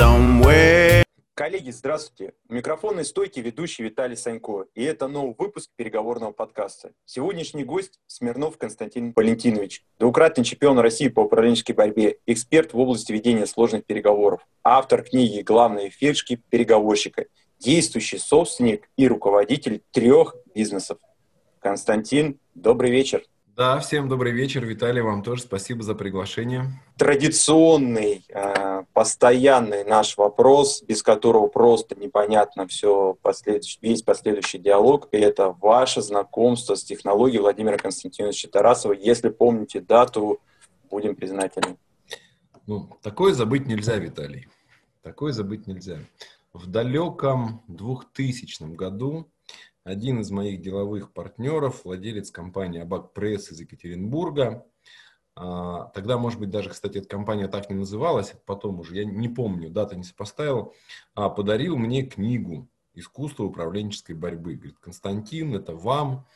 somewhere. Коллеги, здравствуйте. У микрофонной стойки ведущий Виталий Санько. И это новый выпуск переговорного подкаста. Сегодняшний гость Смирнов Константин Валентинович. Двукратный чемпион России по управленческой борьбе, эксперт в области ведения сложных переговоров, автор книги «Главные фишки переговорщика», действующий собственник и руководитель трех бизнесов. Константин, добрый вечер. Да, всем добрый вечер, Виталий, вам тоже спасибо за приглашение. Традиционный, э, постоянный наш вопрос, без которого просто непонятно все последующий, весь последующий диалог, и это ваше знакомство с технологией Владимира Константиновича Тарасова. Если помните дату, будем признательны. Ну, такое забыть нельзя, Виталий. Такое забыть нельзя. В далеком 2000 году один из моих деловых партнеров, владелец компании Абак Пресс из Екатеринбурга. А, тогда, может быть, даже, кстати, эта компания так не называлась, потом уже, я не помню, дата не сопоставил, а, подарил мне книгу «Искусство управленческой борьбы». Говорит, Константин, это вам.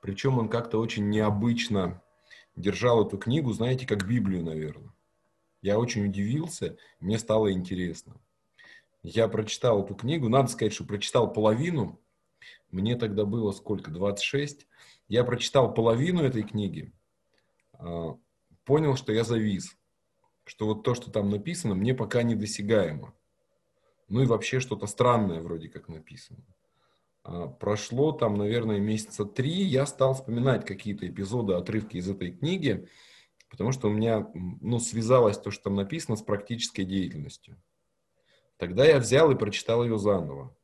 Причем он как-то очень необычно держал эту книгу, знаете, как Библию, наверное. Я очень удивился, мне стало интересно. Я прочитал эту книгу, надо сказать, что прочитал половину, мне тогда было сколько? 26. Я прочитал половину этой книги, а, понял, что я завис. Что вот то, что там написано, мне пока недосягаемо. Ну и вообще что-то странное вроде как написано. А, прошло там, наверное, месяца три, я стал вспоминать какие-то эпизоды, отрывки из этой книги, потому что у меня ну, связалось то, что там написано, с практической деятельностью. Тогда я взял и прочитал ее заново.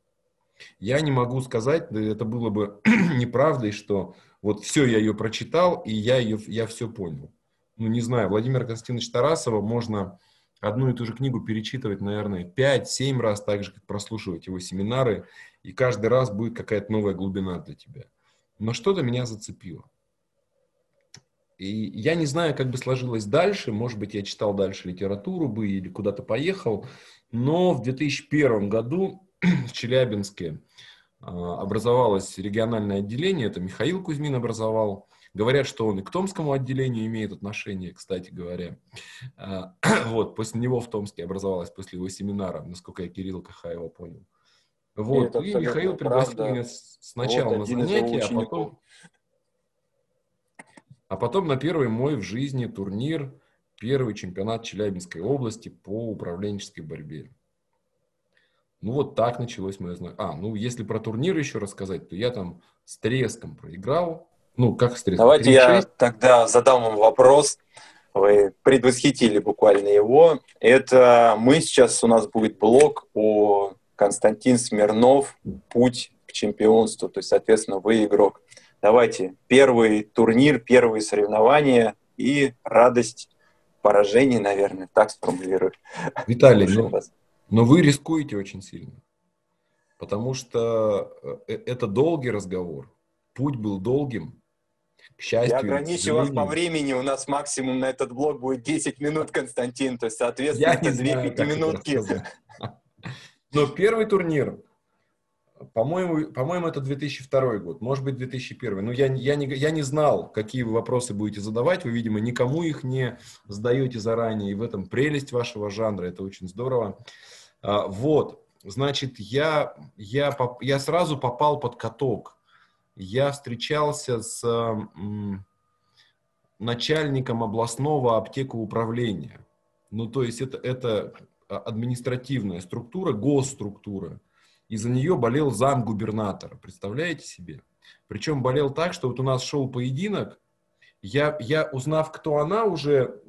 Я не могу сказать, да это было бы неправдой, что вот все, я ее прочитал, и я, ее, я все понял. Ну, не знаю, Владимира Константиновича Тарасова можно одну и ту же книгу перечитывать, наверное, 5-7 раз, так же, как прослушивать его семинары, и каждый раз будет какая-то новая глубина для тебя. Но что-то меня зацепило. И я не знаю, как бы сложилось дальше, может быть, я читал дальше литературу бы или куда-то поехал, но в 2001 году в Челябинске а, образовалось региональное отделение, это Михаил Кузьмин образовал. Говорят, что он и к Томскому отделению имеет отношение, кстати говоря. А, вот, после него в Томске образовалось, после его семинара, насколько я Кирилла Кахаева понял. Вот, и, и Михаил пригласил правда. меня сначала вот на занятия, а потом, а потом на первый мой в жизни турнир, первый чемпионат Челябинской области по управленческой борьбе. Ну вот так началось мое знакомство. А, ну если про турнир еще рассказать, то я там с треском проиграл. Ну, как с треском? Давайте 3-6. я тогда задам вам вопрос. Вы предвосхитили буквально его. Это мы сейчас, у нас будет блог о Константин Смирнов, путь к чемпионству. То есть, соответственно, вы игрок. Давайте, первый турнир, первые соревнования и радость поражений, наверное, так сформулирую. Виталий, ну, вас. Но вы рискуете очень сильно, потому что э, это долгий разговор. Путь был долгим. К счастью, Я ограничу вас по времени. У нас максимум на этот блок будет 10 минут, Константин. То есть, соответственно, Я это две пятиминутки. Но первый турнир по-моему, по-моему, это 2002 год, может быть, 2001. Но я, я, не, я не знал, какие вы вопросы будете задавать. Вы, видимо, никому их не задаете заранее. И в этом прелесть вашего жанра. Это очень здорово. А, вот, значит, я, я, я сразу попал под каток. Я встречался с начальником областного аптекоуправления. Ну, то есть это, это административная структура, госструктура. И за нее болел зам губернатора. Представляете себе? Причем болел так, что вот у нас шел поединок, я, я узнав, кто она, уже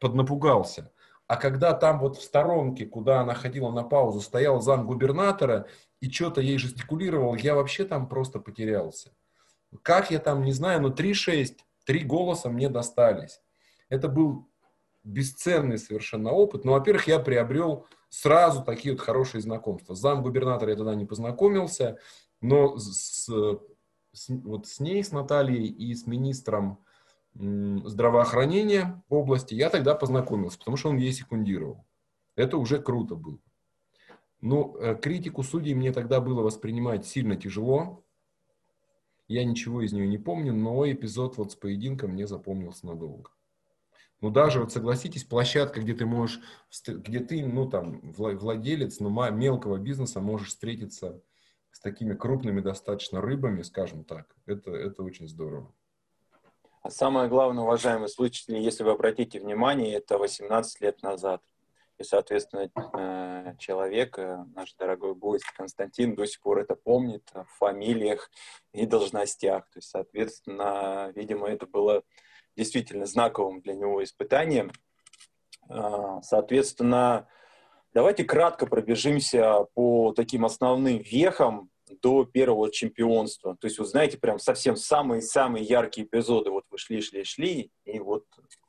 поднапугался. А когда там вот в сторонке, куда она ходила на паузу, стоял зам губернатора и что-то ей жестикулировал, я вообще там просто потерялся. Как я там, не знаю, но 3-6, три голоса мне достались. Это был бесценный совершенно опыт. Но, во-первых, я приобрел сразу такие вот хорошие знакомства. Зам губернатора я тогда не познакомился, но с, с, вот с ней, с Натальей и с министром здравоохранения области я тогда познакомился, потому что он ей секундировал. Это уже круто было. Ну, э, критику судей мне тогда было воспринимать сильно тяжело. Я ничего из нее не помню, но эпизод вот с поединком мне запомнился надолго. Ну, даже, вот согласитесь, площадка, где ты можешь, где ты, ну, там, владелец, ну, мелкого бизнеса можешь встретиться с такими крупными достаточно рыбами, скажем так, это, это очень здорово. А самое главное, уважаемые слушатели, если вы обратите внимание, это 18 лет назад. И, соответственно, э, человек, э, наш дорогой гость Константин, до сих пор это помнит в фамилиях и должностях. То есть, соответственно, видимо, это было действительно знаковым для него испытанием. А, соответственно, давайте кратко пробежимся по таким основным вехам до первого чемпионства. То есть, вы знаете, прям совсем самые-самые яркие эпизоды. Вот вы шли, шли, шли, и вот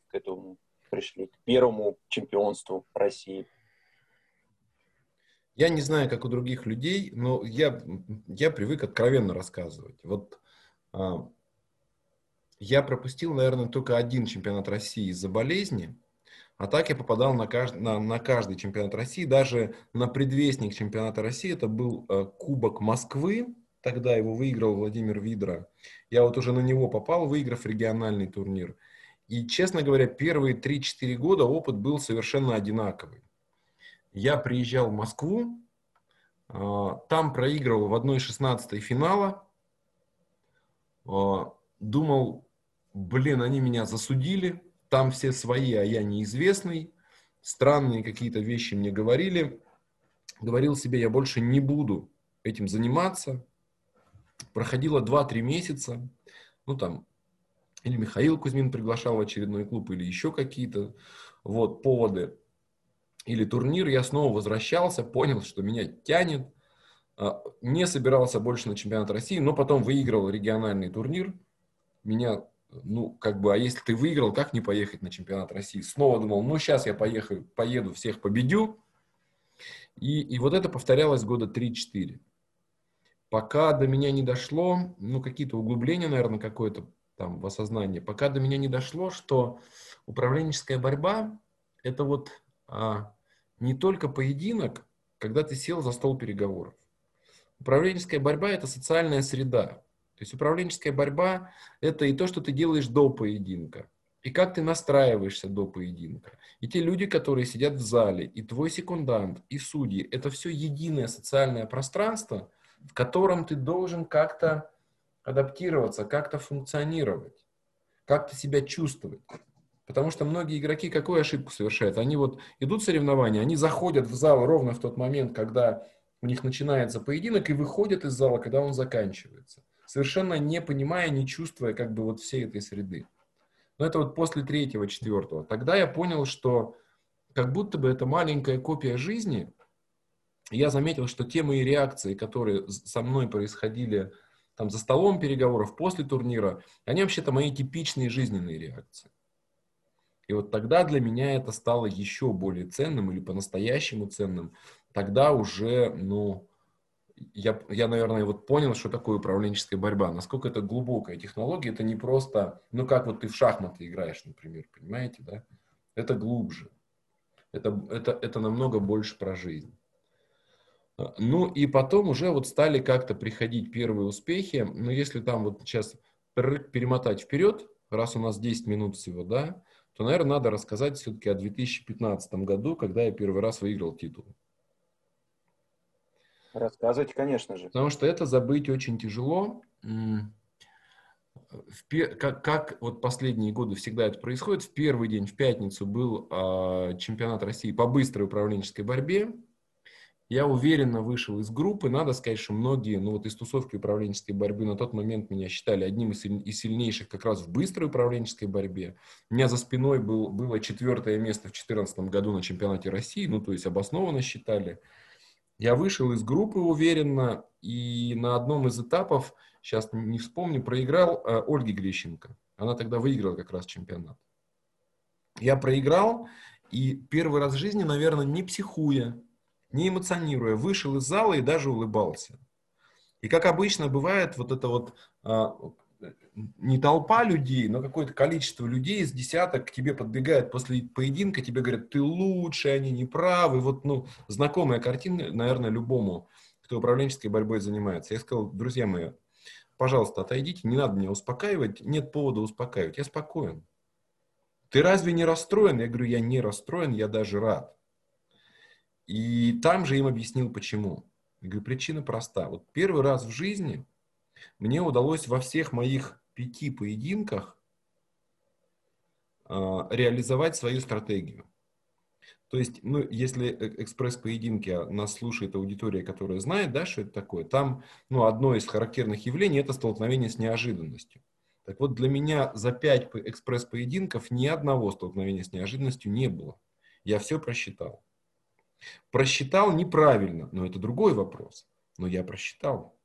к этому пришли, к первому чемпионству России. Я не знаю, как у других людей, но я, я привык откровенно рассказывать. Вот а, я пропустил, наверное, только один чемпионат России из-за болезни, а так я попадал на каждый, на, на каждый чемпионат России, даже на предвестник чемпионата России, это был э, Кубок Москвы, тогда его выиграл Владимир Видра. Я вот уже на него попал, выиграв региональный турнир. И, честно говоря, первые 3-4 года опыт был совершенно одинаковый. Я приезжал в Москву, э, там проигрывал в 1-16 финала, э, думал, блин, они меня засудили, там все свои, а я неизвестный, странные какие-то вещи мне говорили. Говорил себе, я больше не буду этим заниматься. Проходило 2-3 месяца, ну там, или Михаил Кузьмин приглашал в очередной клуб, или еще какие-то вот поводы, или турнир, я снова возвращался, понял, что меня тянет, а, не собирался больше на чемпионат России, но потом выиграл региональный турнир, меня ну, как бы, а если ты выиграл, как не поехать на чемпионат России? Снова думал, ну, сейчас я поехаю, поеду, всех победю. И, и вот это повторялось года 3-4. Пока до меня не дошло, ну, какие-то углубления, наверное, какое-то там в осознании, пока до меня не дошло, что управленческая борьба – это вот а, не только поединок, когда ты сел за стол переговоров. Управленческая борьба – это социальная среда. То есть управленческая борьба – это и то, что ты делаешь до поединка, и как ты настраиваешься до поединка. И те люди, которые сидят в зале, и твой секундант, и судьи – это все единое социальное пространство, в котором ты должен как-то адаптироваться, как-то функционировать, как-то себя чувствовать. Потому что многие игроки какую ошибку совершают? Они вот идут соревнования, они заходят в зал ровно в тот момент, когда у них начинается поединок, и выходят из зала, когда он заканчивается совершенно не понимая, не чувствуя как бы вот всей этой среды. Но это вот после третьего, четвертого. Тогда я понял, что как будто бы это маленькая копия жизни. Я заметил, что те мои реакции, которые со мной происходили там за столом переговоров, после турнира, они вообще-то мои типичные жизненные реакции. И вот тогда для меня это стало еще более ценным или по-настоящему ценным. Тогда уже, ну, я, я, наверное, вот понял, что такое управленческая борьба. Насколько это глубокая технология, это не просто, ну, как вот ты в шахматы играешь, например, понимаете, да? Это глубже. Это, это, это намного больше про жизнь. Ну, и потом уже вот стали как-то приходить первые успехи. Но если там вот сейчас перемотать вперед, раз у нас 10 минут всего, да, то, наверное, надо рассказать все-таки о 2015 году, когда я первый раз выиграл титул. Рассказывайте, конечно же. Потому что это забыть очень тяжело. Как, как вот последние годы всегда это происходит, в первый день, в пятницу, был э, чемпионат России по быстрой управленческой борьбе. Я уверенно вышел из группы. Надо сказать, что многие, ну вот из тусовки управленческой борьбы на тот момент меня считали одним из, из сильнейших как раз в быстрой управленческой борьбе. У меня за спиной был, было четвертое место в 2014 году на чемпионате России, ну то есть обоснованно считали. Я вышел из группы уверенно и на одном из этапов, сейчас не вспомню, проиграл э, Ольге Глещенко. Она тогда выиграла как раз чемпионат. Я проиграл, и первый раз в жизни, наверное, не психуя, не эмоционируя, вышел из зала и даже улыбался. И как обычно бывает, вот это вот а, не толпа людей, но какое-то количество людей из десяток к тебе подбегает после поединка, тебе говорят, ты лучше, они не правы. Вот, ну, знакомая картина, наверное, любому, кто управленческой борьбой занимается. Я сказал, друзья мои, пожалуйста, отойдите, не надо меня успокаивать, нет повода успокаивать, я спокоен. Ты разве не расстроен? Я говорю, я не расстроен, я даже рад. И там же им объяснил, почему. Я говорю, причина проста. Вот первый раз в жизни мне удалось во всех моих пяти поединках э, реализовать свою стратегию. То есть, ну, если э, экспресс-поединки а, нас слушает аудитория, которая знает, да, что это такое, там, ну, одно из характерных явлений – это столкновение с неожиданностью. Так вот, для меня за пять экспресс-поединков ни одного столкновения с неожиданностью не было. Я все просчитал. Просчитал неправильно, но это другой вопрос. Но я просчитал.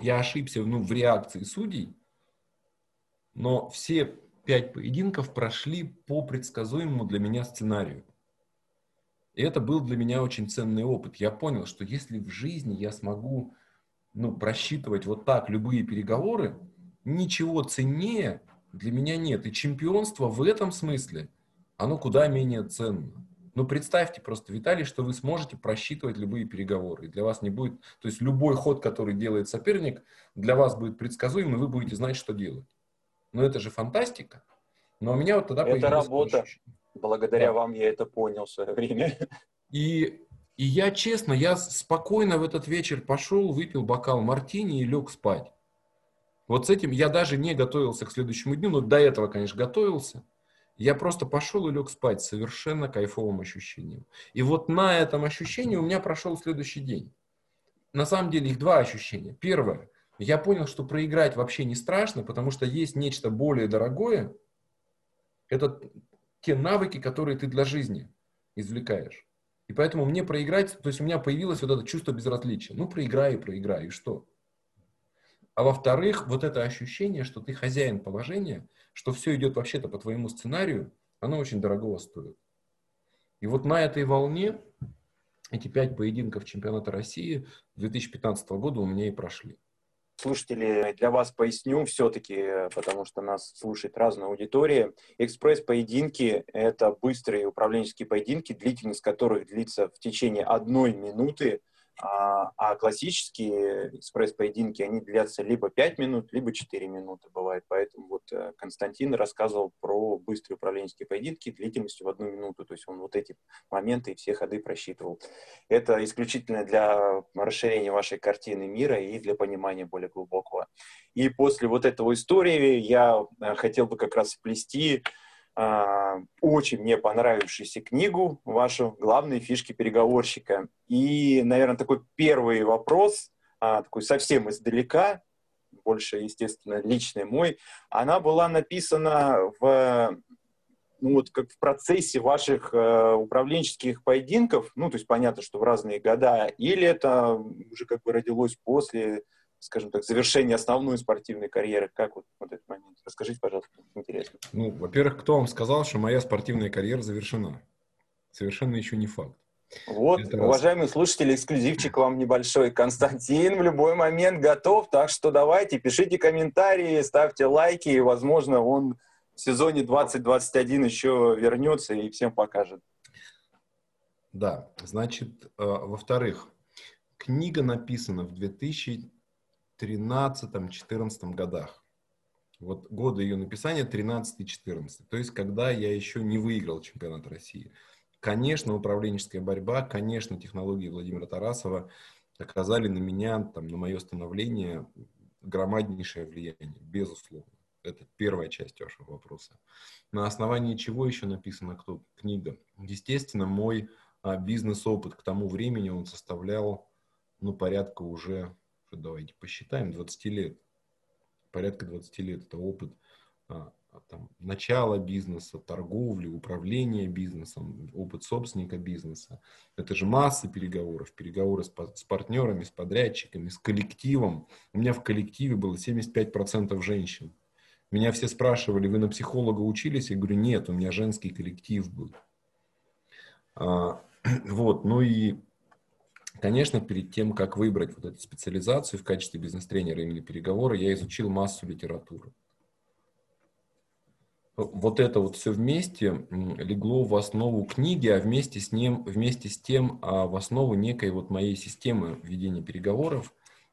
Я ошибся ну, в реакции судей, но все пять поединков прошли по предсказуемому для меня сценарию. И это был для меня очень ценный опыт. Я понял, что если в жизни я смогу ну, просчитывать вот так любые переговоры, ничего ценнее для меня нет. И чемпионство в этом смысле, оно куда менее ценно. Но представьте просто, Виталий, что вы сможете просчитывать любые переговоры. И для вас не будет, то есть любой ход, который делает соперник, для вас будет предсказуем, и вы будете знать, что делать. Но это же фантастика. Но у меня вот тогда Это работа. Ощущение. Благодаря да. вам я это понял в свое время. И, и я, честно, я спокойно в этот вечер пошел, выпил бокал мартини и лег спать. Вот с этим я даже не готовился к следующему дню, но до этого, конечно, готовился. Я просто пошел и лег спать совершенно кайфовым ощущением. И вот на этом ощущении у меня прошел следующий день. На самом деле их два ощущения. Первое. Я понял, что проиграть вообще не страшно, потому что есть нечто более дорогое. Это те навыки, которые ты для жизни извлекаешь. И поэтому мне проиграть, то есть у меня появилось вот это чувство безразличия. Ну, проиграю, проиграю, и что? А во-вторых, вот это ощущение, что ты хозяин положения, что все идет вообще-то по твоему сценарию, оно очень дорого стоит. И вот на этой волне эти пять поединков чемпионата России 2015 года у меня и прошли слушатели, для вас поясню все-таки, потому что нас слушает разная аудитория. Экспресс-поединки – это быстрые управленческие поединки, длительность которых длится в течение одной минуты – а, а классические экспресс-поединки, они длятся либо 5 минут, либо 4 минуты бывает. Поэтому вот э, Константин рассказывал про быстрые управленческие поединки длительностью в одну минуту. То есть он вот эти моменты и все ходы просчитывал. Это исключительно для расширения вашей картины мира и для понимания более глубокого. И после вот этого истории я э, хотел бы как раз сплести а, очень мне понравившуюся книгу вашу «Главные фишки переговорщика». И, наверное, такой первый вопрос, а, такой совсем издалека, больше, естественно, личный мой, она была написана в ну вот как в процессе ваших э, управленческих поединков, ну то есть понятно, что в разные года, или это уже как бы родилось после скажем так, завершение основной спортивной карьеры? Как вот, вот этот момент? Расскажите, пожалуйста, интересно. Ну, во-первых, кто вам сказал, что моя спортивная карьера завершена? Совершенно еще не факт. Вот, Это уважаемые раз. слушатели, эксклюзивчик вам небольшой. Константин в любой момент готов, так что давайте, пишите комментарии, ставьте лайки, и, возможно, он в сезоне 2021 еще вернется и всем покажет. Да, значит, э, во-вторых, книга написана в 2000 13-14 годах. Вот годы ее написания 13-14. То есть, когда я еще не выиграл чемпионат России. Конечно, управленческая борьба, конечно, технологии Владимира Тарасова оказали на меня, там, на мое становление громаднейшее влияние, безусловно. Это первая часть вашего вопроса. На основании чего еще написана кто, книга? Естественно, мой а, бизнес-опыт к тому времени он составлял ну, порядка уже давайте посчитаем, 20 лет, порядка 20 лет, это опыт а, там, начала бизнеса, торговли, управления бизнесом, опыт собственника бизнеса. Это же масса переговоров, переговоры с, с партнерами, с подрядчиками, с коллективом. У меня в коллективе было 75% женщин. Меня все спрашивали, вы на психолога учились? Я говорю, нет, у меня женский коллектив был. А, вот, ну и Конечно, перед тем, как выбрать вот эту специализацию в качестве бизнес-тренера или переговора, я изучил массу литературы. Вот это вот все вместе легло в основу книги, а вместе с, ним, вместе с тем а в основу некой вот моей системы ведения переговоров,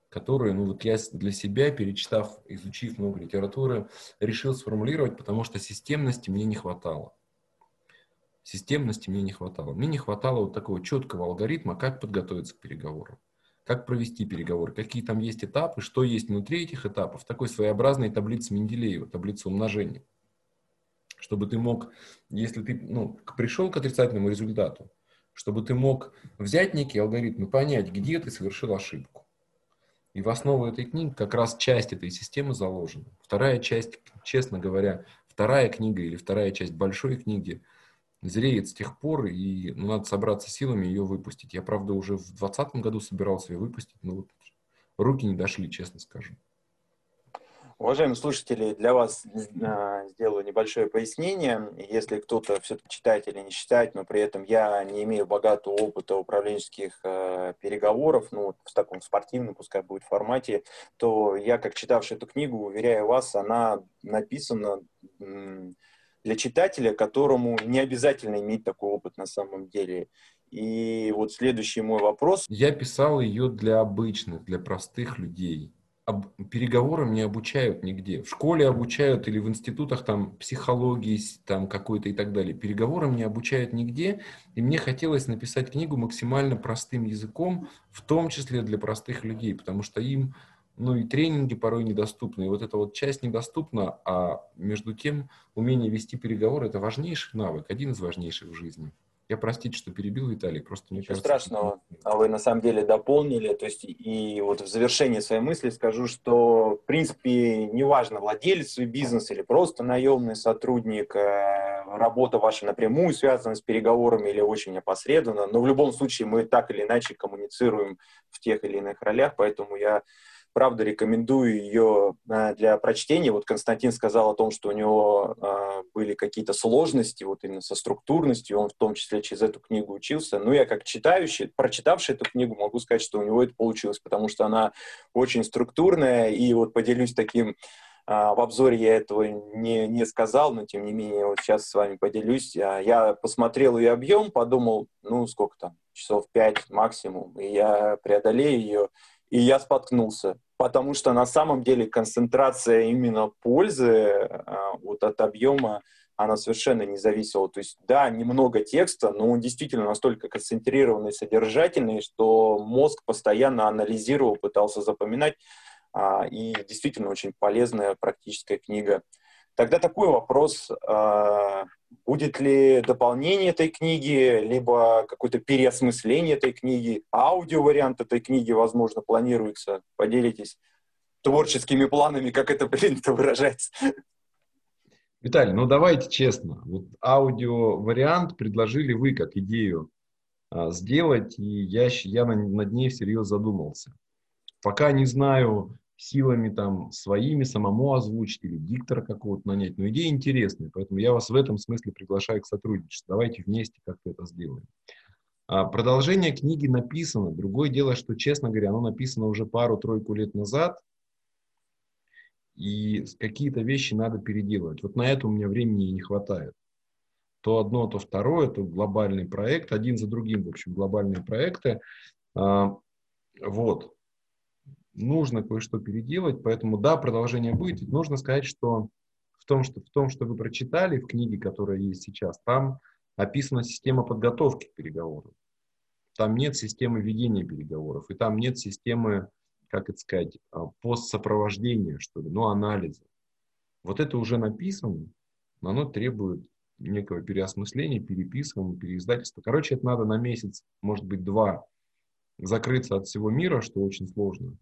которые, ну вот я для себя, перечитав, изучив много литературы, решил сформулировать, потому что системности мне не хватало. Системности мне не хватало. Мне не хватало вот такого четкого алгоритма, как подготовиться к переговорам, как провести переговоры, какие там есть этапы, что есть внутри этих этапов. Такой своеобразной таблицы Менделеева, таблица умножения. Чтобы ты мог, если ты ну, пришел к отрицательному результату, чтобы ты мог взять некий алгоритм и понять, где ты совершил ошибку. И в основу этой книги как раз часть этой системы заложена. Вторая часть, честно говоря, вторая книга или вторая часть большой книги зреет с тех пор, и ну, надо собраться силами ее выпустить. Я, правда, уже в 2020 году собирался ее выпустить, но вот руки не дошли, честно скажу. Уважаемые слушатели, для вас э, сделаю небольшое пояснение. Если кто-то все-таки читает или не читает, но при этом я не имею богатого опыта управленческих э, переговоров, ну, в таком спортивном, пускай будет формате, то я, как читавший эту книгу, уверяю вас, она написана для читателя, которому не обязательно иметь такой опыт на самом деле. И вот следующий мой вопрос. Я писал ее для обычных, для простых людей об, переговорам не обучают нигде. В школе обучают или в институтах там психологии там какой-то и так далее. Переговорам не обучают нигде. И мне хотелось написать книгу максимально простым языком, в том числе для простых людей, потому что им ну и тренинги порой недоступны. И вот эта вот часть недоступна, а между тем умение вести переговоры – это важнейший навык, один из важнейших в жизни. Я простите, что перебил Виталий, просто мне Ничего кажется... страшного, а вы на самом деле дополнили, то есть и вот в завершении своей мысли скажу, что в принципе неважно, владелец бизнеса или просто наемный сотрудник, э, работа ваша напрямую связана с переговорами или очень опосредованно, но в любом случае мы так или иначе коммуницируем в тех или иных ролях, поэтому я правда рекомендую ее э, для прочтения. Вот Константин сказал о том, что у него э, были какие-то сложности вот именно со структурностью, он в том числе через эту книгу учился. Но я как читающий, прочитавший эту книгу, могу сказать, что у него это получилось, потому что она очень структурная, и вот поделюсь таким а, в обзоре я этого не, не сказал, но тем не менее вот сейчас с вами поделюсь. А, я посмотрел ее объем, подумал, ну сколько там, часов пять максимум, и я преодолею ее, и я споткнулся потому что на самом деле концентрация именно пользы а, вот от объема она совершенно не зависела. То есть, да, немного текста, но он действительно настолько концентрированный, содержательный, что мозг постоянно анализировал, пытался запоминать, а, и действительно очень полезная практическая книга. Тогда такой вопрос, а, будет ли дополнение этой книги, либо какое-то переосмысление этой книги, аудио-вариант этой книги, возможно, планируется, поделитесь творческими планами, как это принято выражать. Виталий, ну давайте честно, вот аудио-вариант предложили вы как идею а, сделать, и я, я над ней всерьез задумался. Пока не знаю, силами там своими самому озвучить или диктора какого-то нанять. Но идея интересная, поэтому я вас в этом смысле приглашаю к сотрудничеству. Давайте вместе как-то это сделаем. А продолжение книги написано. Другое дело, что, честно говоря, оно написано уже пару-тройку лет назад, и какие-то вещи надо переделывать. Вот на это у меня времени не хватает. То одно, то второе, то глобальный проект, один за другим, в общем, глобальные проекты. А, вот нужно кое-что переделать, поэтому да, продолжение будет. Ведь нужно сказать, что в том, что в том, что вы прочитали в книге, которая есть сейчас, там описана система подготовки к переговорам. Там нет системы ведения переговоров, и там нет системы, как это сказать, а, постсопровождения, что ли, ну, анализа. Вот это уже написано, но оно требует некого переосмысления, переписывания, переиздательства. Короче, это надо на месяц, может быть, два закрыться от всего мира, что очень сложно,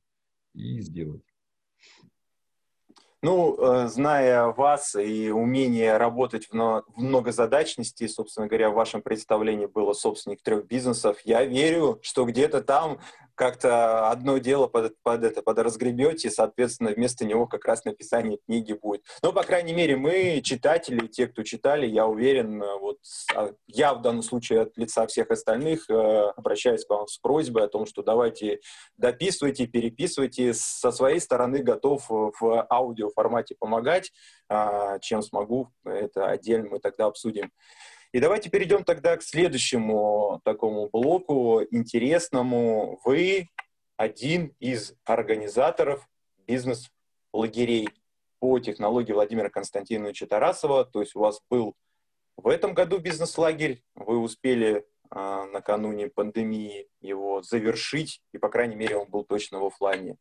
и сделать. Ну, э, зная вас и умение работать в многозадачности, собственно говоря, в вашем представлении было собственник трех бизнесов, я верю, что где-то там как-то одно дело под, под это подразгребете, и, соответственно, вместо него как раз написание книги будет. Ну, по крайней мере, мы, читатели, те, кто читали, я уверен, вот а, я в данном случае от лица всех остальных э, обращаюсь к вам с просьбой о том, что давайте дописывайте, переписывайте. Со своей стороны готов в аудиоформате помогать, э, чем смогу, это отдельно мы тогда обсудим. И давайте перейдем тогда к следующему такому блоку интересному. Вы один из организаторов бизнес-лагерей по технологии Владимира Константиновича Тарасова. То есть у вас был в этом году бизнес-лагерь, вы успели а, накануне пандемии его завершить, и, по крайней мере, он был точно в офлайне.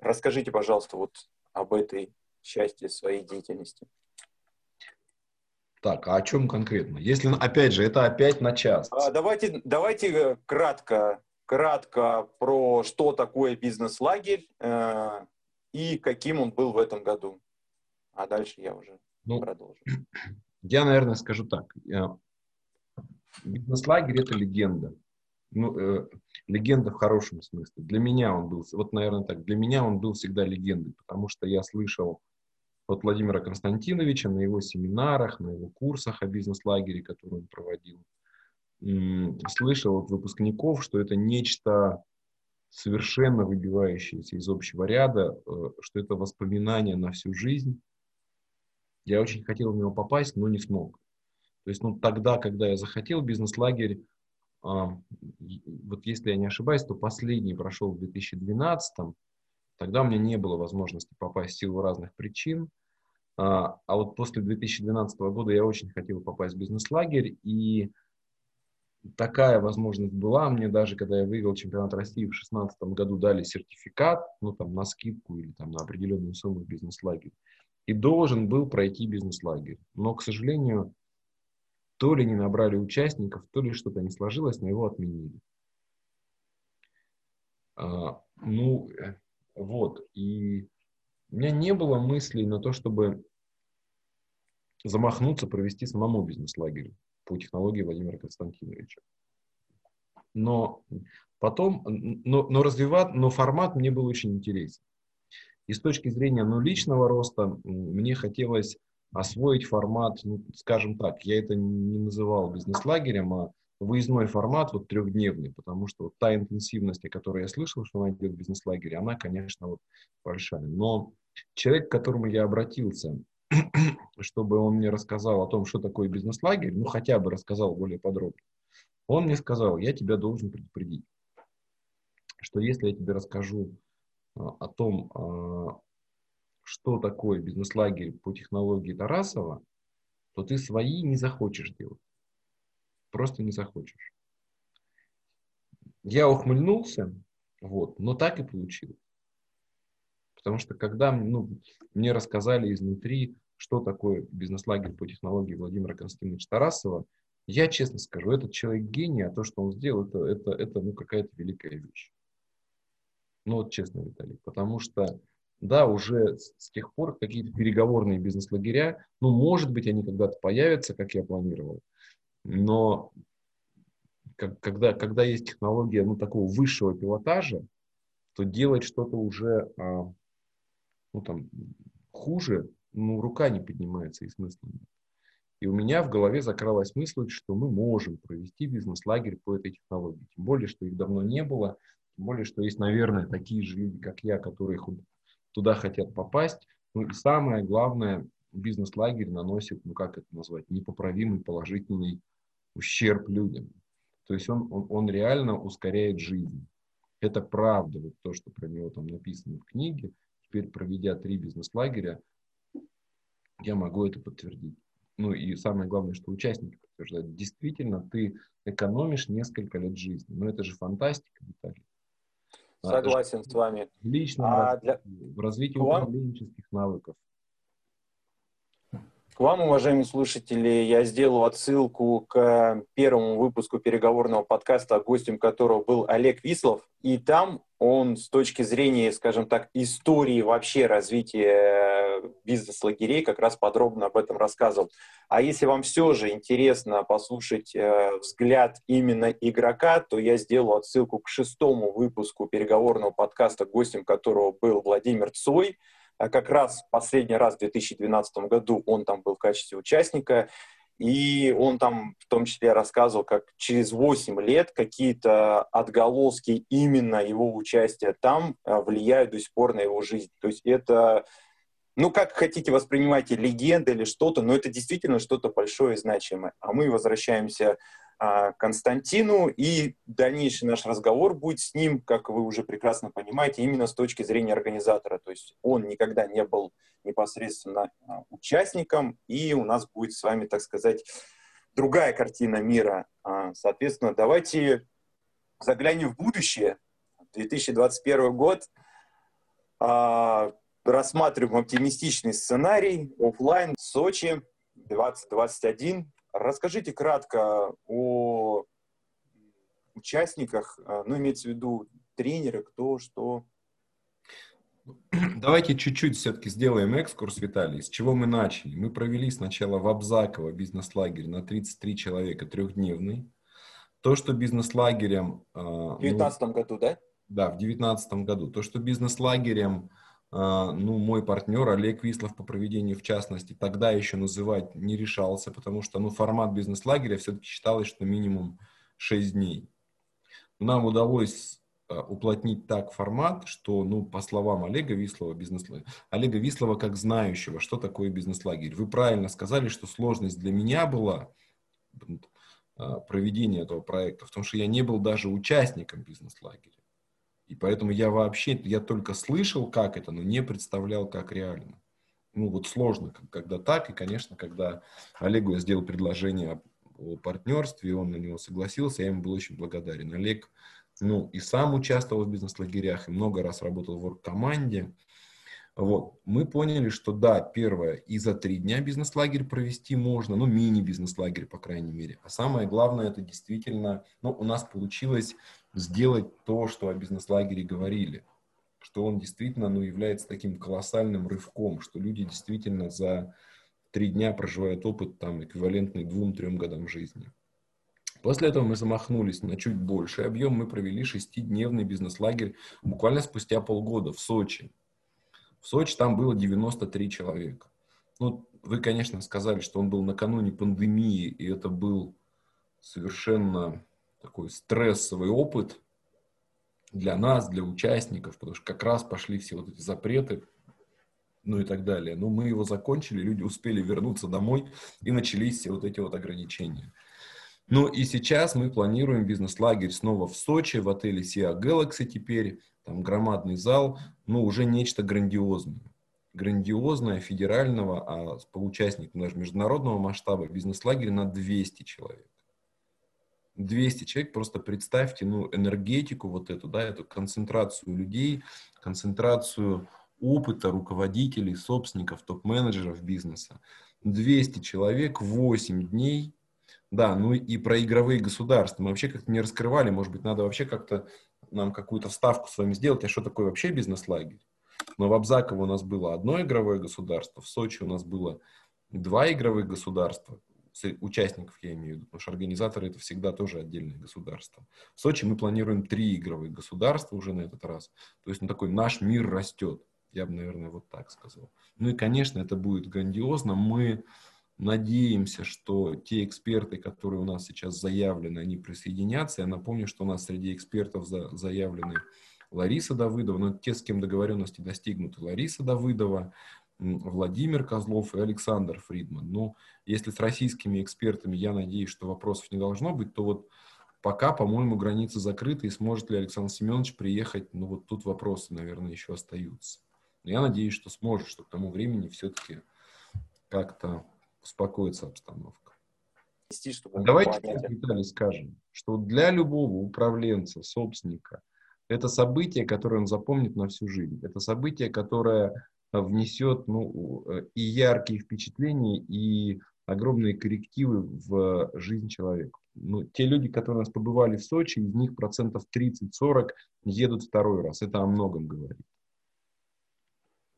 Расскажите, пожалуйста, вот об этой части своей деятельности. Так, а о чем конкретно? Если, опять же, это опять на час. А, давайте, давайте э, кратко, кратко про что такое бизнес-лагерь э, и каким он был в этом году. А дальше я уже ну, продолжу. Я, наверное, скажу так. Бизнес-лагерь – это легенда. Ну, э, легенда в хорошем смысле. Для меня он был, вот, наверное, так, для меня он был всегда легендой, потому что я слышал от Владимира Константиновича на его семинарах, на его курсах о бизнес-лагере, который он проводил. Слышал от выпускников, что это нечто совершенно выбивающееся из общего ряда, э, что это воспоминание на всю жизнь. Я очень хотел в него попасть, но не смог. То есть, ну, тогда, когда я захотел бизнес-лагерь, а, вот если я не ошибаюсь, то последний прошел в 2012 Тогда у меня не было возможности попасть в силу разных причин. А, а вот после 2012 года я очень хотел попасть в бизнес-лагерь, и такая возможность была. Мне даже, когда я выиграл чемпионат России в 2016 году, дали сертификат, ну, там, на скидку или там на определенную сумму в бизнес-лагерь. И должен был пройти бизнес-лагерь. Но, к сожалению, то ли не набрали участников, то ли что-то не сложилось, но его отменили. А, ну, э, вот, и у меня не было мыслей на то, чтобы замахнуться, провести самому бизнес-лагерь по технологии Владимира Константиновича. Но потом, но, но развивать, но формат мне был очень интересен. И с точки зрения ну, личного роста мне хотелось освоить формат, ну, скажем так, я это не называл бизнес-лагерем, а выездной формат, вот трехдневный, потому что вот та интенсивность, о которой я слышал, что она идет в бизнес-лагере, она, конечно, вот большая. Но человек, к которому я обратился, чтобы он мне рассказал о том, что такое бизнес-лагерь, ну, хотя бы рассказал более подробно, он мне сказал, я тебя должен предупредить, что если я тебе расскажу а, о том, а, что такое бизнес-лагерь по технологии Тарасова, то ты свои не захочешь делать просто не захочешь. Я ухмыльнулся, вот, но так и получилось. Потому что когда ну, мне рассказали изнутри, что такое бизнес-лагерь по технологии Владимира Константиновича Тарасова, я честно скажу, этот человек гений, а то, что он сделал, это, это, это ну, какая-то великая вещь. Ну вот честно, Виталий, потому что, да, уже с, тех пор какие-то переговорные бизнес-лагеря, ну, может быть, они когда-то появятся, как я планировал, но как, когда, когда есть технология ну, такого высшего пилотажа, то делать что-то уже а, ну, там, хуже, ну, рука не поднимается и смысла нет. И у меня в голове закралась мысль, что мы можем провести бизнес-лагерь по этой технологии. Тем более, что их давно не было. Тем более, что есть, наверное, такие же люди, как я, которые туда хотят попасть. Ну и самое главное, бизнес-лагерь наносит, ну как это назвать, непоправимый положительный ущерб людям. То есть он, он, он реально ускоряет жизнь. Это правда, вот то, что про него там написано в книге. Теперь, проведя три бизнес-лагеря, я могу это подтвердить. Ну и самое главное, что участники подтверждают. Действительно, ты экономишь несколько лет жизни. Но это же фантастика, Виталий. А, Согласен с вами. В личном а для... в развитии управленческих навыков. К вам, уважаемые слушатели, я сделал отсылку к первому выпуску переговорного подкаста, гостем которого был Олег Вислов. И там он с точки зрения, скажем так, истории вообще развития бизнес-лагерей как раз подробно об этом рассказывал. А если вам все же интересно послушать э, взгляд именно игрока, то я сделал отсылку к шестому выпуску переговорного подкаста, гостем которого был Владимир Цой – а как раз последний раз в 2012 году он там был в качестве участника, и он там в том числе рассказывал, как через 8 лет какие-то отголоски именно его участия там э, влияют до сих пор на его жизнь. То есть это, ну как хотите воспринимайте, легенда или что-то, но это действительно что-то большое и значимое. А мы возвращаемся Константину, и дальнейший наш разговор будет с ним, как вы уже прекрасно понимаете, именно с точки зрения организатора. То есть он никогда не был непосредственно а, участником, и у нас будет с вами, так сказать, другая картина мира. А, соответственно, давайте заглянем в будущее. 2021 год. Рассматриваем оптимистичный сценарий. Офлайн, Сочи, 2021. Расскажите кратко о участниках, а, ну, имеется в виду тренеры, кто, что. Давайте чуть-чуть все-таки сделаем экскурс, Виталий. С чего мы начали? Мы провели сначала в Абзаково бизнес-лагерь на 33 человека, трехдневный. То, что бизнес-лагерем... А, в 2019 ну, году, да? Да, в 2019 году. То, что бизнес-лагерем ну, мой партнер Олег Вислов по проведению, в частности, тогда еще называть не решался, потому что, ну, формат бизнес-лагеря все-таки считалось, что минимум 6 дней. Нам удалось а, уплотнить так формат, что, ну, по словам Олега Вислова, бизнес Олега Вислова как знающего, что такое бизнес-лагерь. Вы правильно сказали, что сложность для меня была а, проведение этого проекта, в том, что я не был даже участником бизнес-лагеря. И поэтому я вообще, я только слышал, как это, но не представлял, как реально. Ну вот сложно, когда так, и, конечно, когда Олегу я сделал предложение о партнерстве, и он на него согласился, я ему был очень благодарен. Олег, ну, и сам участвовал в бизнес-лагерях, и много раз работал в команде вот. Мы поняли, что да, первое, и за три дня бизнес-лагерь провести можно, ну, мини-бизнес-лагерь, по крайней мере. А самое главное, это действительно, ну, у нас получилось сделать то, что о бизнес-лагере говорили, что он действительно, ну, является таким колоссальным рывком, что люди действительно за три дня проживают опыт, там, эквивалентный двум-трем годам жизни. После этого мы замахнулись на чуть больший объем, мы провели шестидневный бизнес-лагерь буквально спустя полгода в Сочи. В Сочи там было 93 человека. Ну, вы, конечно, сказали, что он был накануне пандемии, и это был совершенно такой стрессовый опыт для нас, для участников, потому что как раз пошли все вот эти запреты, ну и так далее. Но мы его закончили, люди успели вернуться домой, и начались все вот эти вот ограничения. Ну и сейчас мы планируем бизнес-лагерь снова в Сочи, в отеле Sia Galaxy теперь там громадный зал, ну, уже нечто грандиозное. Грандиозное, федерального, а по участникам даже международного масштаба бизнес-лагерь на 200 человек. 200 человек, просто представьте, ну, энергетику вот эту, да, эту концентрацию людей, концентрацию опыта руководителей, собственников, топ-менеджеров бизнеса. 200 человек, 8 дней, да, ну и про игровые государства. Мы вообще как-то не раскрывали, может быть, надо вообще как-то нам какую-то ставку с вами сделать, а что такое вообще бизнес-лагерь. Но в Абзаково у нас было одно игровое государство, в Сочи у нас было два игровых государства, участников я имею в виду, потому что организаторы это всегда тоже отдельное государство. В Сочи мы планируем три игровых государства уже на этот раз. То есть ну, такой наш мир растет. Я бы, наверное, вот так сказал. Ну и, конечно, это будет грандиозно. Мы Надеемся, что те эксперты, которые у нас сейчас заявлены, они присоединятся. Я напомню, что у нас среди экспертов за, заявлены Лариса Давыдова, но те, с кем договоренности достигнуты, Лариса Давыдова, Владимир Козлов и Александр Фридман. Но если с российскими экспертами, я надеюсь, что вопросов не должно быть, то вот пока, по-моему, границы закрыты, и сможет ли Александр Семенович приехать, ну вот тут вопросы, наверное, еще остаются. Но я надеюсь, что сможет, что к тому времени все-таки как-то успокоится обстановка. Давайте, Виталий, скажем, что для любого управленца, собственника, это событие, которое он запомнит на всю жизнь. Это событие, которое внесет ну, и яркие впечатления, и огромные коррективы в жизнь человека. Ну, те люди, которые у нас побывали в Сочи, из них процентов 30-40 едут второй раз. Это о многом говорит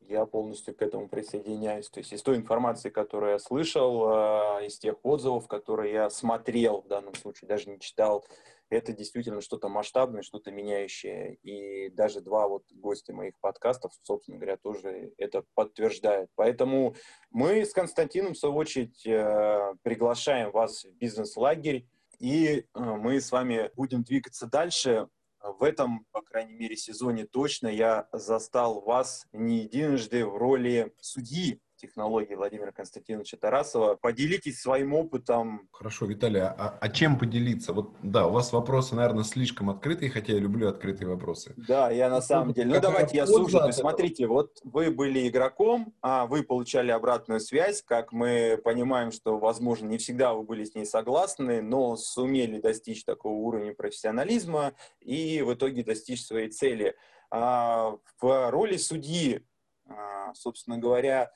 я полностью к этому присоединяюсь. То есть из той информации, которую я слышал, а, из тех отзывов, которые я смотрел в данном случае, даже не читал, это действительно что-то масштабное, что-то меняющее. И даже два вот гостя моих подкастов, собственно говоря, тоже это подтверждают. Поэтому мы с Константином, в свою очередь, э, приглашаем вас в бизнес-лагерь, и э, мы с вами будем двигаться дальше. В этом, по крайней мере, сезоне точно я застал вас не единожды в роли судьи. Технологий Владимира Константиновича Тарасова. Поделитесь своим опытом. Хорошо, Виталий, а, а чем поделиться? Вот, да, у вас вопросы, наверное, слишком открытые, хотя я люблю открытые вопросы. Да, я на самом деле. Ну, давайте я сужу. Смотрите, вот вы были игроком, а вы получали обратную связь, как мы понимаем, что, возможно, не всегда вы были с ней согласны, но сумели достичь такого уровня профессионализма и в итоге достичь своей цели. А, в роли судьи, а, собственно говоря,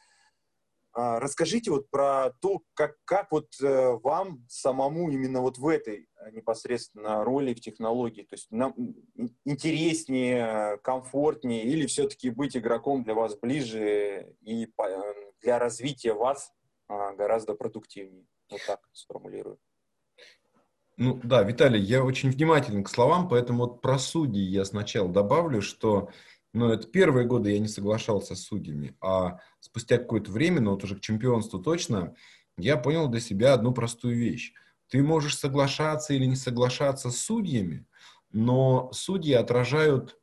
расскажите вот про то, как, как вот э, вам самому именно вот в этой непосредственно роли в технологии, то есть нам интереснее, комфортнее или все-таки быть игроком для вас ближе и для развития вас гораздо продуктивнее? Вот так сформулирую. Ну да, Виталий, я очень внимателен к словам, поэтому вот про судьи я сначала добавлю, что ну, это первые годы я не соглашался с судьями, а спустя какое-то время, ну вот уже к чемпионству точно, я понял для себя одну простую вещь. Ты можешь соглашаться или не соглашаться с судьями, но судьи отражают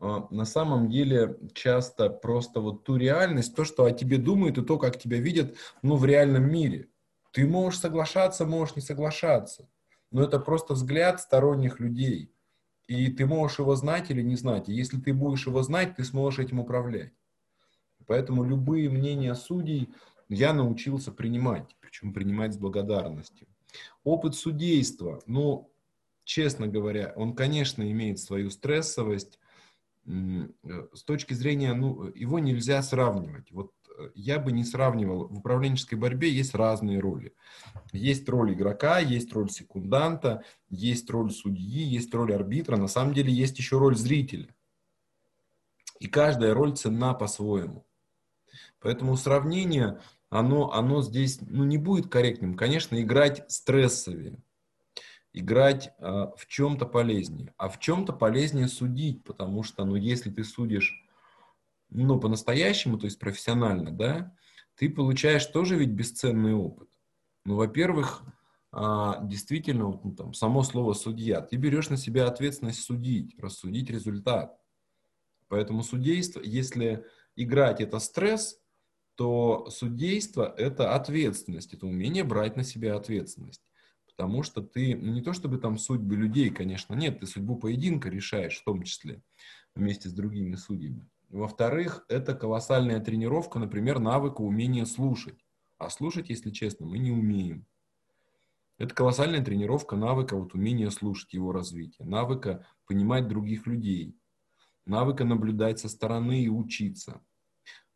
э, на самом деле часто просто вот ту реальность, то, что о тебе думают и то, как тебя видят, ну, в реальном мире. Ты можешь соглашаться, можешь не соглашаться но это просто взгляд сторонних людей. И ты можешь его знать или не знать. И если ты будешь его знать, ты сможешь этим управлять. Поэтому любые мнения судей я научился принимать, причем принимать с благодарностью. Опыт судейства, ну, честно говоря, он, конечно, имеет свою стрессовость. Э, с точки зрения, ну, его нельзя сравнивать. Вот я бы не сравнивал. В управленческой борьбе есть разные роли. Есть роль игрока, есть роль секунданта, есть роль судьи, есть роль арбитра. На самом деле есть еще роль зрителя. И каждая роль ценна по-своему. Поэтому сравнение, оно, оно здесь ну, не будет корректным. Конечно, играть стрессовее, играть э, в чем-то полезнее. А в чем-то полезнее судить, потому что, ну, если ты судишь ну, по-настоящему, то есть профессионально, да, ты получаешь тоже ведь бесценный опыт. Ну, во-первых, а, действительно, ну, там, само слово судья, ты берешь на себя ответственность судить, рассудить результат. Поэтому судейство, если играть это стресс, то судейство это ответственность, это умение брать на себя ответственность. Потому что ты, ну не то чтобы там судьбы людей, конечно, нет, ты судьбу поединка решаешь в том числе вместе с другими судьями. Во-вторых, это колоссальная тренировка, например, навыка умения слушать. А слушать, если честно, мы не умеем. Это колоссальная тренировка навыка вот умения слушать его развитие, навыка понимать других людей, навыка наблюдать со стороны и учиться.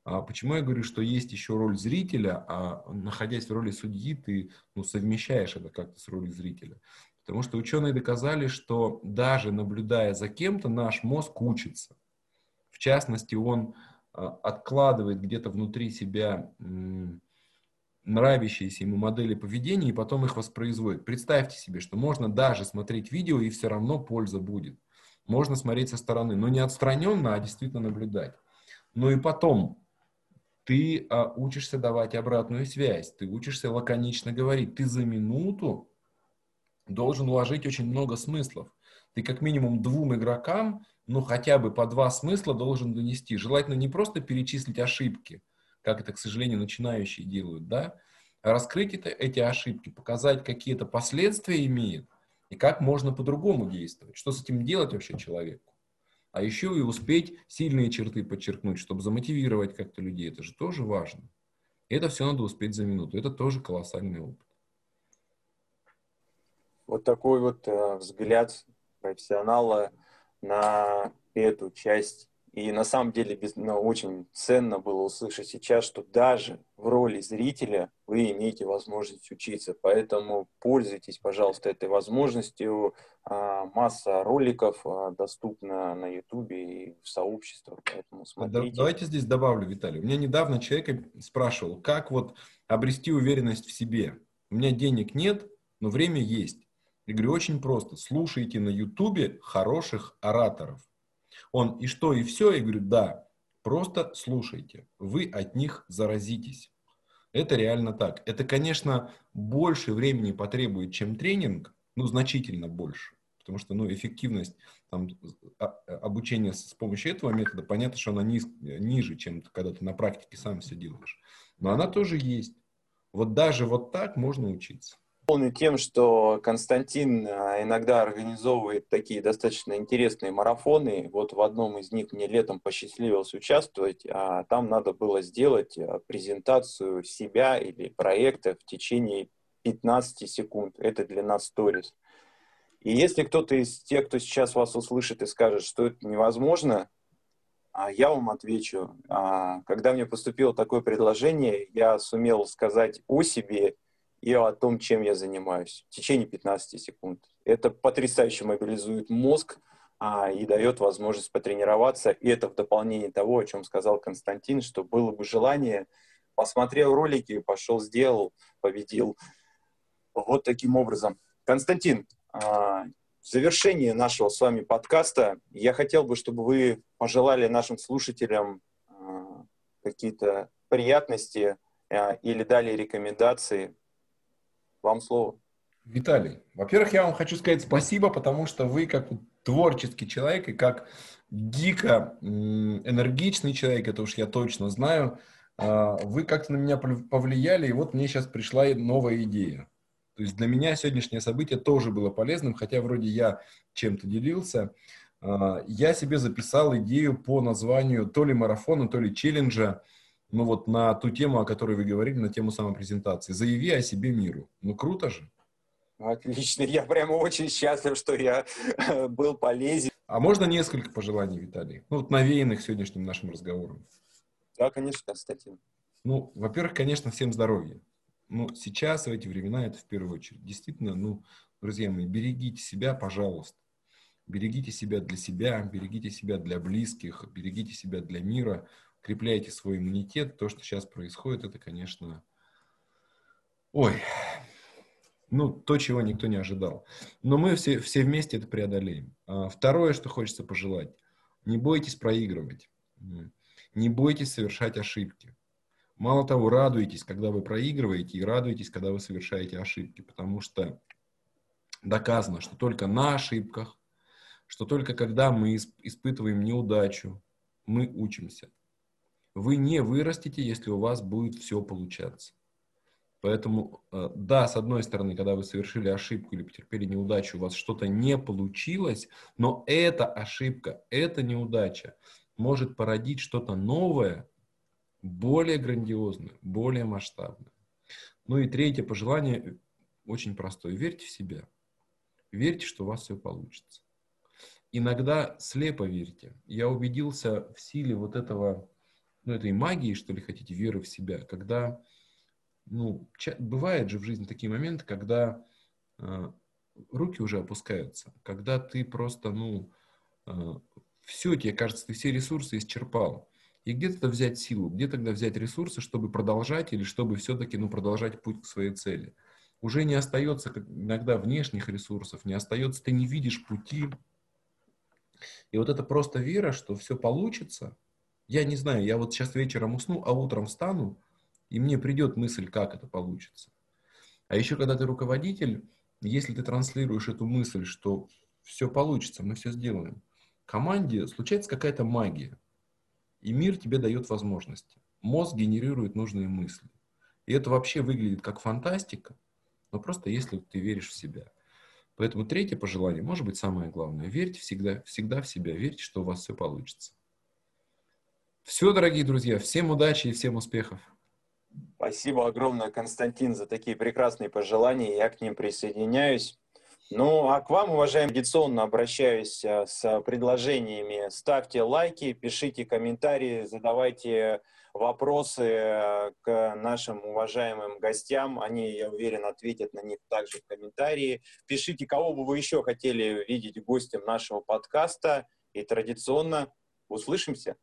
А почему я говорю, что есть еще роль зрителя, а находясь в роли судьи, ты ну, совмещаешь это как-то с ролью зрителя? Потому что ученые доказали, что даже наблюдая за кем-то, наш мозг учится. В частности, он а, откладывает где-то внутри себя нравящиеся ему модели поведения и потом их воспроизводит. Представьте себе, что можно даже смотреть видео и все равно польза будет. Можно смотреть со стороны, но не отстраненно, а действительно наблюдать. Ну и потом, ты а, учишься давать обратную связь, ты учишься лаконично говорить. Ты за минуту должен уложить очень много смыслов. Ты как минимум двум игрокам ну, хотя бы по два смысла должен донести. Желательно не просто перечислить ошибки, как это, к сожалению, начинающие делают, да, а раскрыть это, эти ошибки, показать, какие это последствия имеют, и как можно по-другому действовать, что с этим делать вообще человеку. А еще и успеть сильные черты подчеркнуть, чтобы замотивировать как-то людей. Это же тоже важно. Это все надо успеть за минуту. Это тоже колоссальный опыт. Вот такой вот э, взгляд профессионала на эту часть. И на самом деле без, ну, очень ценно было услышать сейчас, что даже в роли зрителя вы имеете возможность учиться. Поэтому пользуйтесь, пожалуйста, этой возможностью. А, масса роликов а, доступна на Ютубе и в сообществах, поэтому смотрите. Давайте здесь добавлю, Виталий. У меня недавно человек спрашивал, как вот обрести уверенность в себе. У меня денег нет, но время есть. Я говорю, очень просто. Слушайте на Ютубе хороших ораторов. Он и что, и все? Я говорю, да. Просто слушайте. Вы от них заразитесь. Это реально так. Это, конечно, больше времени потребует, чем тренинг, ну, значительно больше. Потому что, ну, эффективность там, а, обучения с помощью этого метода, понятно, что она низ, ниже, чем когда ты на практике сам все делаешь. Но она тоже есть. Вот даже вот так можно учиться. Полный тем, что Константин а, иногда организовывает такие достаточно интересные марафоны. Вот в одном из них мне летом посчастливилось участвовать, а там надо было сделать а, презентацию себя или проекта в течение 15 секунд. Это длина сторис. И если кто-то из тех, кто сейчас вас услышит и скажет, что это невозможно, а, я вам отвечу. Когда мне поступило такое предложение, я сумел сказать о себе и о том, чем я занимаюсь в течение 15 секунд. Это потрясающе мобилизует мозг а, и дает возможность потренироваться. И это в дополнение того, о чем сказал Константин, что было бы желание, посмотрел ролики, пошел, сделал, победил. Вот таким образом. Константин, а, в завершении нашего с вами подкаста я хотел бы, чтобы вы пожелали нашим слушателям а, какие-то приятности а, или дали рекомендации вам слово. Виталий, во-первых, я вам хочу сказать спасибо, потому что вы как творческий человек и как дико энергичный человек, это уж я точно знаю, а, вы как-то на меня повлияли, и вот мне сейчас пришла новая идея. То есть для меня сегодняшнее событие тоже было полезным, хотя вроде я чем-то делился. А, я себе записал идею по названию то ли марафона, то ли челленджа ну вот на ту тему, о которой вы говорили, на тему самопрезентации. Заяви о себе миру. Ну круто же. Отлично, я прямо очень счастлив, что я э, был полезен. А можно несколько пожеланий, Виталий? Ну вот навеянных сегодняшним нашим разговором. Да, конечно, Константин. Ну, во-первых, конечно, всем здоровья. Ну, сейчас, в эти времена, это в первую очередь. Действительно, ну, друзья мои, берегите себя, пожалуйста. Берегите себя для себя, берегите себя для близких, берегите себя для мира крепляете свой иммунитет. То, что сейчас происходит, это, конечно, ой, ну, то, чего никто не ожидал. Но мы все, все вместе это преодолеем. А второе, что хочется пожелать, не бойтесь проигрывать, не бойтесь совершать ошибки. Мало того, радуйтесь, когда вы проигрываете, и радуйтесь, когда вы совершаете ошибки, потому что доказано, что только на ошибках, что только когда мы испытываем неудачу, мы учимся вы не вырастете, если у вас будет все получаться. Поэтому, э, да, с одной стороны, когда вы совершили ошибку или потерпели неудачу, у вас что-то не получилось, но эта ошибка, эта неудача может породить что-то новое, более грандиозное, более масштабное. Ну и третье пожелание э, очень простое. Верьте в себя. Верьте, что у вас все получится. Иногда слепо верьте. Я убедился в силе вот этого ну, этой магии, что ли, хотите, веры в себя, когда, ну, бывает же в жизни такие моменты, когда э, руки уже опускаются, когда ты просто, ну, э, все, тебе кажется, ты все ресурсы исчерпал. И где тогда взять силу, где тогда взять ресурсы, чтобы продолжать или чтобы все-таки, ну, продолжать путь к своей цели? Уже не остается как иногда внешних ресурсов, не остается, ты не видишь пути. И вот это просто вера, что все получится – я не знаю, я вот сейчас вечером усну, а утром встану, и мне придет мысль, как это получится. А еще, когда ты руководитель, если ты транслируешь эту мысль, что все получится, мы все сделаем, команде случается какая-то магия, и мир тебе дает возможности. Мозг генерирует нужные мысли. И это вообще выглядит как фантастика, но просто если ты веришь в себя. Поэтому третье пожелание, может быть, самое главное. Верьте всегда, всегда в себя, верьте, что у вас все получится. Все, дорогие друзья, всем удачи и всем успехов. Спасибо огромное, Константин, за такие прекрасные пожелания. Я к ним присоединяюсь. Ну, а к вам, уважаемые, традиционно обращаюсь э, с предложениями. Ставьте лайки, пишите комментарии, задавайте вопросы э, к нашим уважаемым гостям. Они, я уверен, ответят на них также в комментарии. Пишите, кого бы вы еще хотели видеть гостем нашего подкаста. И традиционно услышимся.